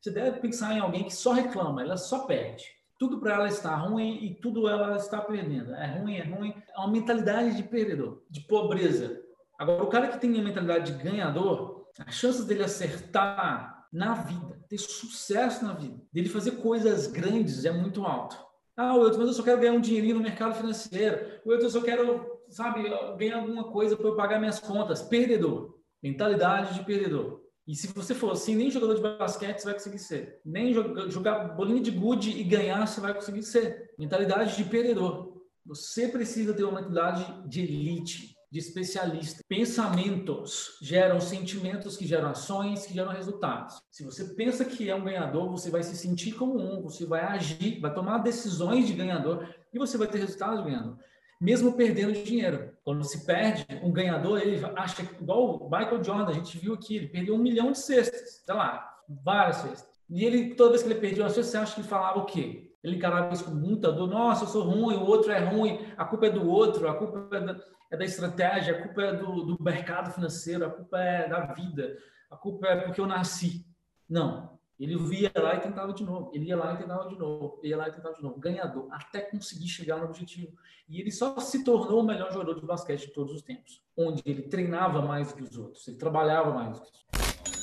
Você deve pensar em alguém que só reclama, ela só perde. Tudo para ela está ruim e tudo ela está perdendo. É ruim, é ruim. É uma mentalidade de perdedor, de pobreza. Agora, o cara que tem a mentalidade de ganhador, as chances dele acertar na vida, ter sucesso na vida, dele fazer coisas grandes é muito alto. Ah, Wilton, mas eu só quero ganhar um dinheirinho no mercado financeiro. Wilton, eu só quero, sabe, ganhar alguma coisa para eu pagar minhas contas. Perdedor. Mentalidade de perdedor. E se você for assim, nem jogador de basquete você vai conseguir ser. Nem jogar bolinha de gude e ganhar você vai conseguir ser. Mentalidade de perdedor. Você precisa ter uma mentalidade de elite, de especialista. Pensamentos geram sentimentos que geram ações, que geram resultados. Se você pensa que é um ganhador, você vai se sentir como um, você vai agir, vai tomar decisões de ganhador e você vai ter resultados de ganhador mesmo perdendo dinheiro. Quando se perde, um ganhador, ele acha igual o Michael Jordan, a gente viu aqui, ele perdeu um milhão de cestas, sei lá, várias cestas. E ele, toda vez que ele perdia uma cesta, você acha que ele falava o quê? Ele encarava isso com muita dor. Nossa, eu sou ruim, o outro é ruim, a culpa é do outro, a culpa é da, é da estratégia, a culpa é do, do mercado financeiro, a culpa é da vida, a culpa é porque eu nasci. Não. Ele via lá e tentava de novo. Ele ia lá e tentava de novo. Ia lá e tentava de novo. Ganhador, até conseguir chegar no objetivo. E ele só se tornou o melhor jogador de basquete de todos os tempos. Onde ele treinava mais que os outros. Ele trabalhava mais que os outros.